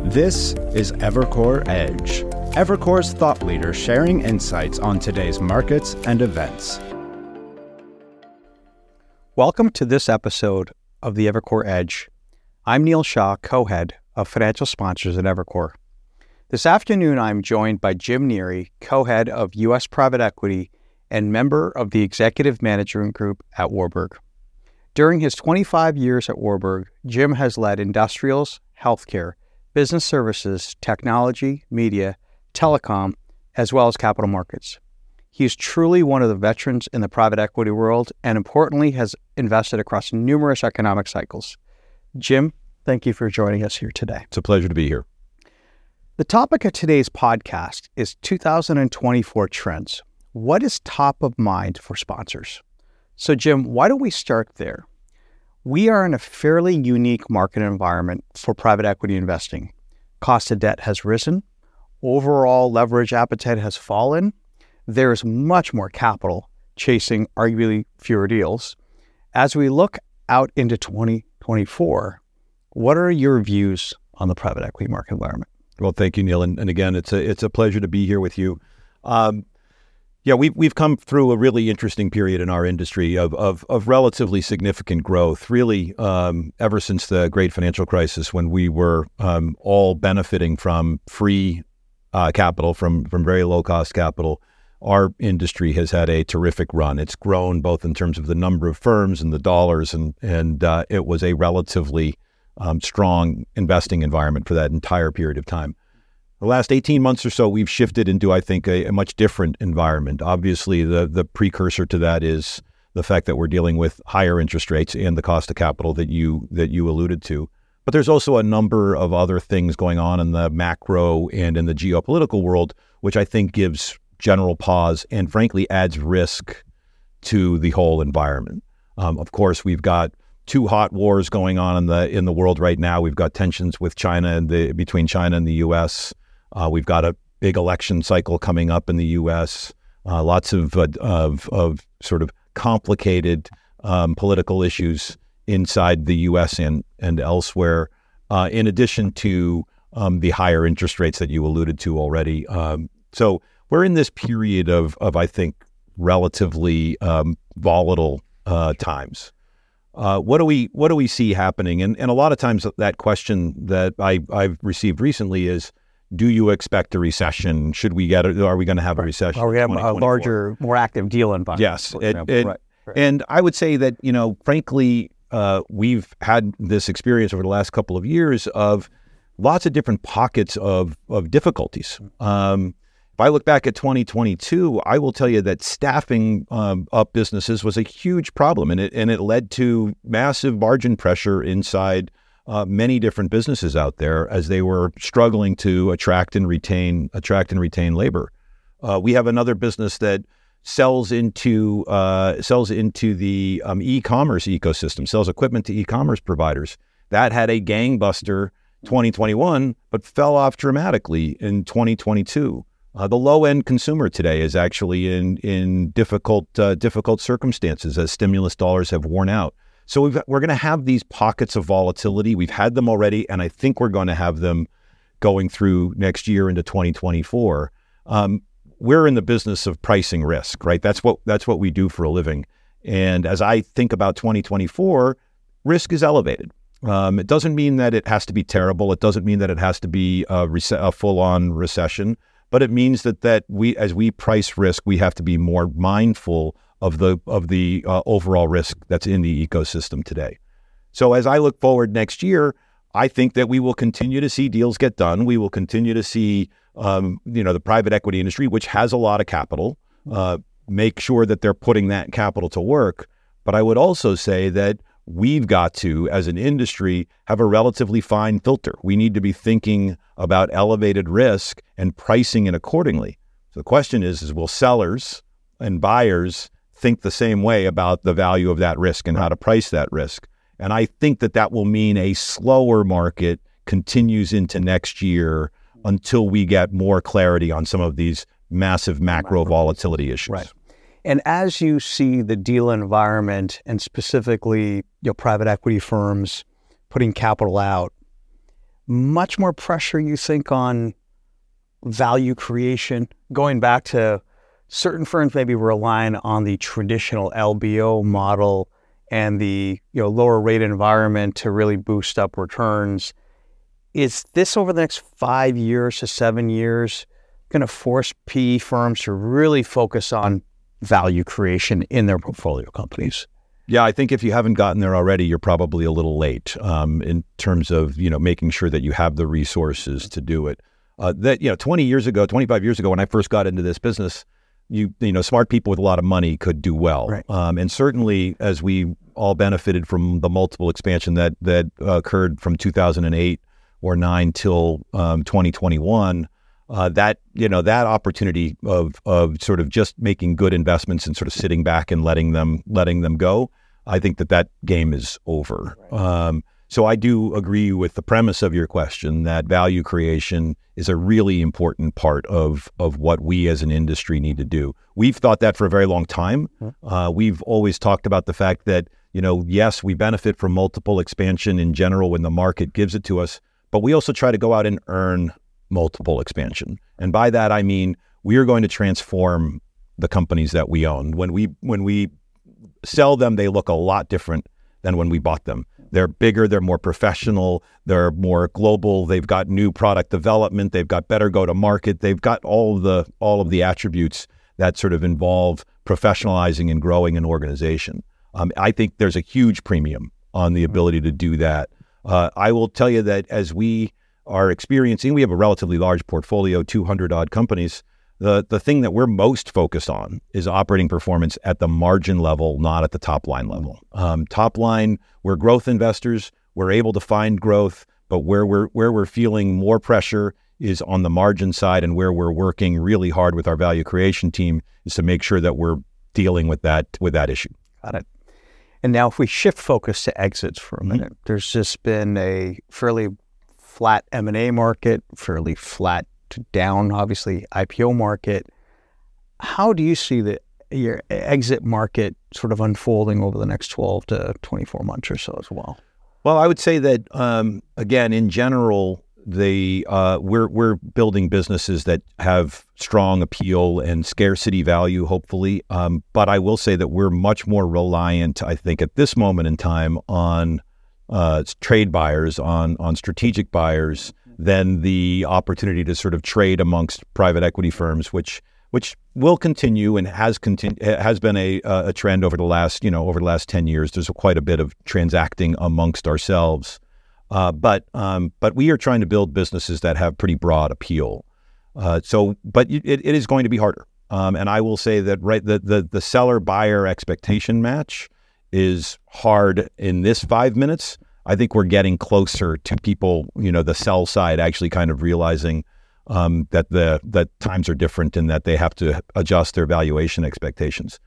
This is Evercore Edge, Evercore's thought leader sharing insights on today's markets and events. Welcome to this episode of the Evercore Edge. I'm Neil Shah, co head of financial sponsors at Evercore. This afternoon, I'm joined by Jim Neary, co head of U.S. private equity and member of the executive management group at Warburg. During his 25 years at Warburg, Jim has led industrials, healthcare, business services, technology, media, telecom, as well as capital markets. He is truly one of the veterans in the private equity world and importantly has invested across numerous economic cycles. Jim, thank you for joining us here today. It's a pleasure to be here. The topic of today's podcast is 2024 trends. What is top of mind for sponsors? So, Jim, why don't we start there? We are in a fairly unique market environment for private equity investing. Cost of debt has risen, overall leverage appetite has fallen. There is much more capital chasing arguably fewer deals. As we look out into 2024, what are your views on the private equity market environment? Well, thank you, Neil, and, and again, it's a it's a pleasure to be here with you. Um, yeah, we've we've come through a really interesting period in our industry of of, of relatively significant growth. Really, um, ever since the great financial crisis, when we were um, all benefiting from free uh, capital, from from very low cost capital, our industry has had a terrific run. It's grown both in terms of the number of firms and the dollars, and and uh, it was a relatively um, strong investing environment for that entire period of time. The last 18 months or so, we've shifted into, I think, a, a, much different environment. Obviously, the, the precursor to that is the fact that we're dealing with higher interest rates and the cost of capital that you that you alluded to. But there's also a number of other things going on in the macro and in the geopolitical world, which I think gives general pause and frankly adds risk to the whole environment. Um, of course, we've got two hot wars going on in the in the world right now. We've got tensions with China and the between China and the U.S. Uh, we've got a big election cycle coming up in the U.S. Uh, lots of, uh, of, of sort of complicated um, political issues inside the U.S. and and elsewhere. Uh, in addition to um, the higher interest rates that you alluded to already, um, so we're in this period of of I think relatively um, volatile uh, times. Uh, what do we what do we see happening? And and a lot of times that question that I I've received recently is do you expect a recession? Should we get? A, are we going to have a recession? Are we have a larger, more active deal environment? Yes, it, it, right, right. and I would say that you know, frankly, uh, we've had this experience over the last couple of years of lots of different pockets of of difficulties. Um, if I look back at 2022, I will tell you that staffing um, up businesses was a huge problem, and it and it led to massive margin pressure inside uh, many different businesses out there as they were struggling to attract and retain attract and retain labor. Uh, we have another business that sells into uh, sells into the um, e-commerce ecosystem, sells equipment to e-commerce providers. That had a gangbuster 2021, but fell off dramatically in 2022. Uh, the low end consumer today is actually in in difficult uh, difficult circumstances as stimulus dollars have worn out. So we are going to have these pockets of volatility. We've had them already, and I think we're going to have them going through next year into 2024. Um, we're in the business of pricing risk, right? That's what that's what we do for a living. And as I think about 2024, risk is elevated. Um, it doesn't mean that it has to be terrible. It doesn't mean that it has to be a, a full-on recession. But it means that that we, as we price risk, we have to be more mindful of the of the uh, overall risk that's in the ecosystem today. So as I look forward next year, I think that we will continue to see deals get done. We will continue to see um, you know the private equity industry, which has a lot of capital, uh, make sure that they're putting that capital to work. But I would also say that we've got to, as an industry, have a relatively fine filter. We need to be thinking about elevated risk and pricing it accordingly. So the question is: is will sellers and buyers think the same way about the value of that risk and how to price that risk. And I think that that will mean a slower market continues into next year until we get more clarity on some of these massive macro volatility issues. Right. And as you see the deal environment and specifically you know, private equity firms putting capital out, much more pressure, you think, on value creation? Going back to certain firms maybe relying on the traditional LBO model and the you know lower rate environment to really boost up returns. Is this over the next five years to seven years going to force PE firms to really focus on value creation in their portfolio companies? Yeah, I think if you haven't gotten there already, you're probably a little late um, in terms of you know making sure that you have the resources to do it. Uh, that you know, 20 years ago, 25 years ago, when I first got into this business, you you know, smart people with a lot of money could do well, Right. um, and certainly as we all benefited from the multiple expansion that that uh, occurred from 2008 or nine till um, 2021. Uh, that you know that opportunity of of sort of just making good investments and sort of sitting back and letting them letting them go. I think that that game is over. Um, so I do agree with the premise of your question that value creation is a really important part of of what we as an industry need to do. We've thought that for a very long time. Uh, we've always talked about the fact that you know yes we benefit from multiple expansion in general when the market gives it to us, but we also try to go out and earn multiple expansion. And by that I mean we are going to transform the companies that we own. When we when we sell them, they look a lot different than when we bought them. They're bigger, they're more professional, they're more global, they've got new product development, they've got better go to market, they've got all of the all of the attributes that sort of involve professionalizing and growing an organization. Um, I think there's a huge premium on the ability to do that. Uh, I will tell you that as we are experiencing, we have a relatively large portfolio, 200 odd companies. The, the thing that we're most focused on is operating performance at the margin level, not at the top line level. Um, top line, we're growth investors. We're able to find growth, but where we're where we're feeling more pressure is on the margin side, and where we're working really hard with our value creation team is to make sure that we're dealing with that with that issue. Got it. And now, if we shift focus to exits for a minute, there's just been a fairly flat M and A market, fairly flat down, obviously IPO market. How do you see the your exit market sort of unfolding over the next 12 to 24 months or so as well? Well, I would say that um, again, in general, the uh, we're we're building businesses that have strong appeal and scarcity value, hopefully. Um, but I will say that we're much more reliant, I think, at this moment in time, on uh, trade buyers, on on strategic buyers, than the opportunity to sort of trade amongst private equity firms, which which will continue and has continu- has been a a trend over the last you know over the last ten years. There's quite a bit of transacting amongst ourselves, uh, but um, but we are trying to build businesses that have pretty broad appeal. Uh, so, but it, it is going to be harder. Um, and I will say that right the the, the seller buyer expectation match is hard in this five minutes. I think we're getting closer to people, you know, the sell side actually kind of realizing um, that the that times are different and that they have to adjust their valuation expectations.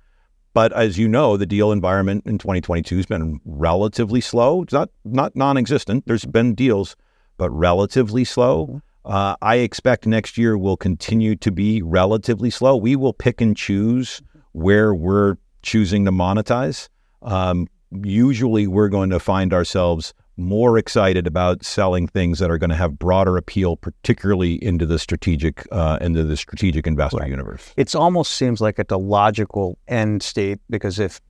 But as you know, the deal environment in 2022 has been relatively slow. It's not not non-existent. There's been deals, but relatively slow. Uh, I expect next year will continue to be relatively slow. We will pick and choose where we're choosing to monetize. Um, usually, we're going to find ourselves more excited about selling things that are going to have broader appeal, particularly into the strategic uh, into the strategic investor Right. universe. It almost seems like it's a logical end state because if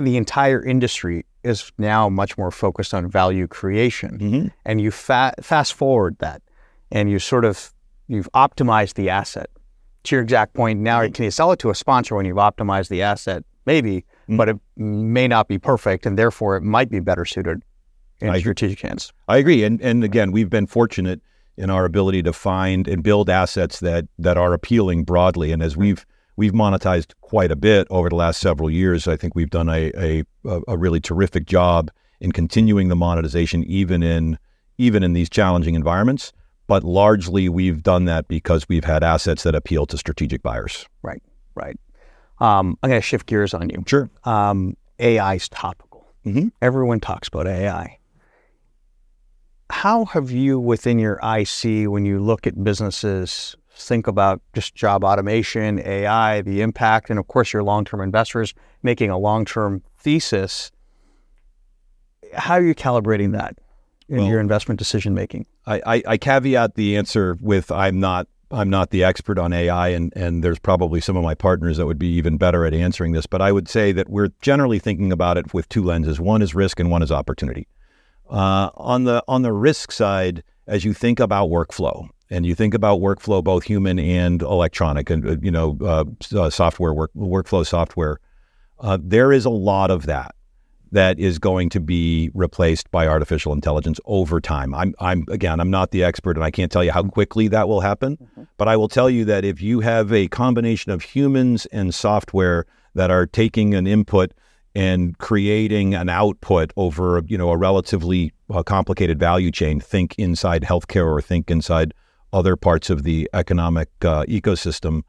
the entire industry is now much more focused on value creation, Mm-hmm. and you fa- fast forward that, and you sort of you've optimized the asset. To your exact point, now can you sell it to a sponsor when you've optimized the asset? Maybe, Mm. but it may not be perfect, and therefore it might be better suited in I strategic hands. I agree, and and again, we've been fortunate in our ability to find and build assets that that are appealing broadly. And as we've we've monetized quite a bit over the last several years, I think we've done a a, a really terrific job in continuing the monetization, even in even in these challenging environments. But largely, we've done that because we've had assets that appeal to strategic buyers. Right, right. Um, I'm going to shift gears on you. Sure. um, AI is topical. Mhm. Everyone talks about AI. How have you, within your IC, when you look at businesses, think about just job automation, AI, the impact, and of course, your long term investors making a long term thesis? How are you calibrating that in Well- your investment decision making? I, I, I caveat the answer with I'm not I'm not the expert on AI, and and there's probably some of my partners that would be even better at answering this. But I would say that we're generally thinking about it with two lenses: one is risk, and one is opportunity. Uh, on the on the risk side, as you think about workflow, and you think about workflow, both human and electronic, and uh, you know, uh, uh, software work workflow software, uh, there is a lot of that that is going to be replaced by artificial intelligence over time. I'm, I'm again, I'm not the expert, and I can't tell you how quickly that will happen. Mm-hmm. But I will tell you that if you have a combination of humans and software that are taking an input and creating an output over, you know, a relatively uh, complicated value chain, think inside healthcare or think inside other parts of the economic uh, ecosystem.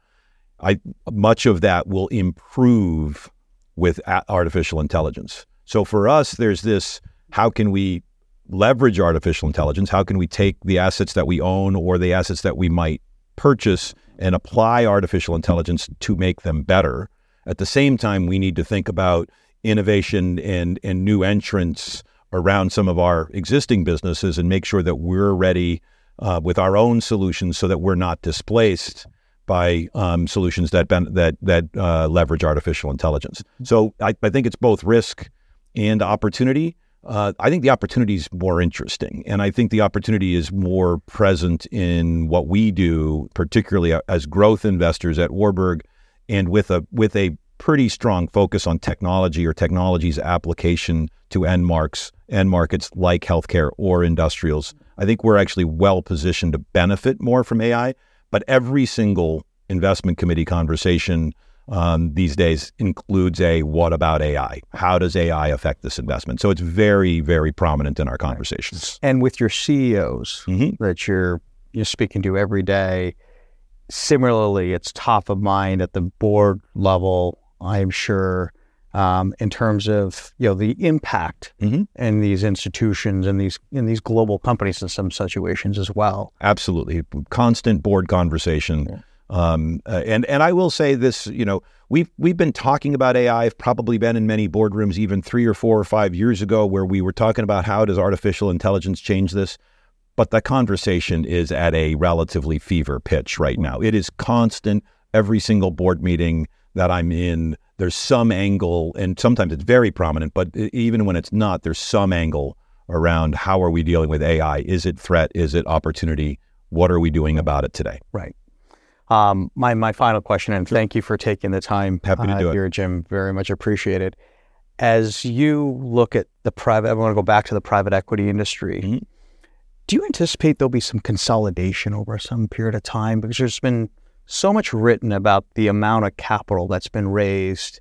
I much of that will improve with artificial intelligence. So for us, there's this how can we leverage artificial intelligence? How can we take the assets that we own or the assets that we might purchase and apply artificial intelligence to make them better? At the same time, we need to think about innovation and, and new entrants around some of our existing businesses and make sure that we're ready uh, with our own solutions so that we're not displaced by um, solutions that ben- that that uh, leverage artificial intelligence. So I, I, think it's both risk and opportunity. Uh, I think the opportunity is more interesting, and I think the opportunity is more present in what we do, particularly as growth investors at Warburg, and with a with a pretty strong focus on technology or technology's application to end marks, end markets like healthcare or industrials. I think we're actually well positioned to benefit more from AI. But every single investment committee conversation um, these days includes a what about AI? How does AI affect this investment? So it's very, very prominent in our conversations. And with your CEOs mm-hmm. that you're you're speaking to every day, similarly, it's top of mind at the board level. I'm sure um, in terms of you know the impact mm-hmm. in these institutions and these in these global companies in some situations as well. Absolutely, constant board conversation. Yeah um, uh, and and I will say this, you know, we've we've been talking about AI. I've probably been in many boardrooms even three or four or five years ago where we were talking about how does artificial intelligence change this. But the conversation is at a relatively fever pitch right now. It is constant. Every single board meeting that I'm in, there's some angle, and sometimes it's very prominent. But even when it's not, there's some angle around how are we dealing with AI? Is it threat? Is it opportunity? What are we doing about it today? Right. Um, my my final question, and thank you for taking the time. Happy to uh, do it here, Jim. Very much appreciated. As you look at the private, I want to go back to the private equity industry. Mm-hmm. Do you anticipate there'll be some consolidation over some period of time? Because there's been so much written about the amount of capital that's been raised.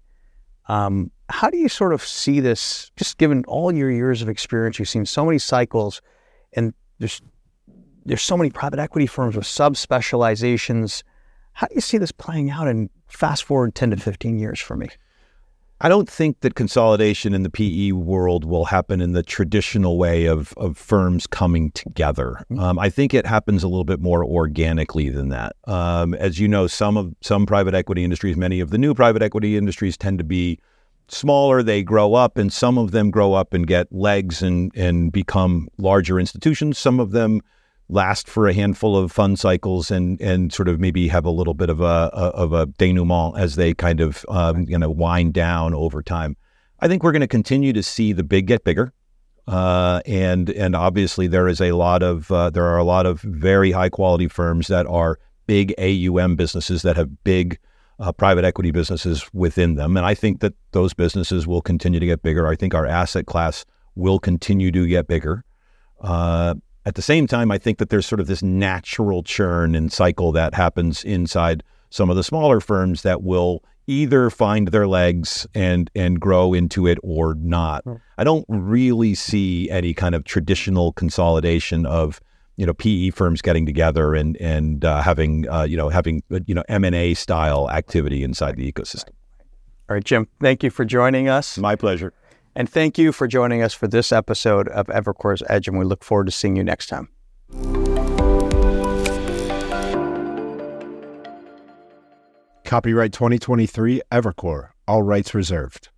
Um, how do you sort of see this? Just given all your years of experience, you've seen so many cycles, and there's there's so many private equity firms with sub specializations how do you see this playing out in fast forward 10 to 15 years for me? I don't think that consolidation in the PE world will happen in the traditional way of, of firms coming together. Mm-hmm. Um, I think it happens a little bit more organically than that. Um, as you know, some of some private equity industries, many of the new private equity industries tend to be smaller. They grow up, and some of them grow up and get legs and and become larger institutions. Some of them last for a handful of fund cycles and and sort of maybe have a little bit of a, of a denouement as they kind of um, you know wind down over time. I think we're going to continue to see the big get bigger, uh, and and obviously there is a lot of uh, there are a lot of very high quality firms that are big AUM businesses that have big uh, private equity businesses within them, and I think that those businesses will continue to get bigger. I think our asset class will continue to get bigger. Uh, at the same time, I think that there's sort of this natural churn and cycle that happens inside some of the smaller firms that will either find their legs and and grow into it or not. Hmm. I don't really see any kind of traditional consolidation of you know PE firms getting together and and uh, having uh, you know having uh, you know M and A style activity inside the ecosystem. All right, Jim. Thank you for joining us. My pleasure. And thank you for joining us for this episode of Evercore's Edge, and we look forward to seeing you next time. Copyright 2023 Evercore, all rights reserved.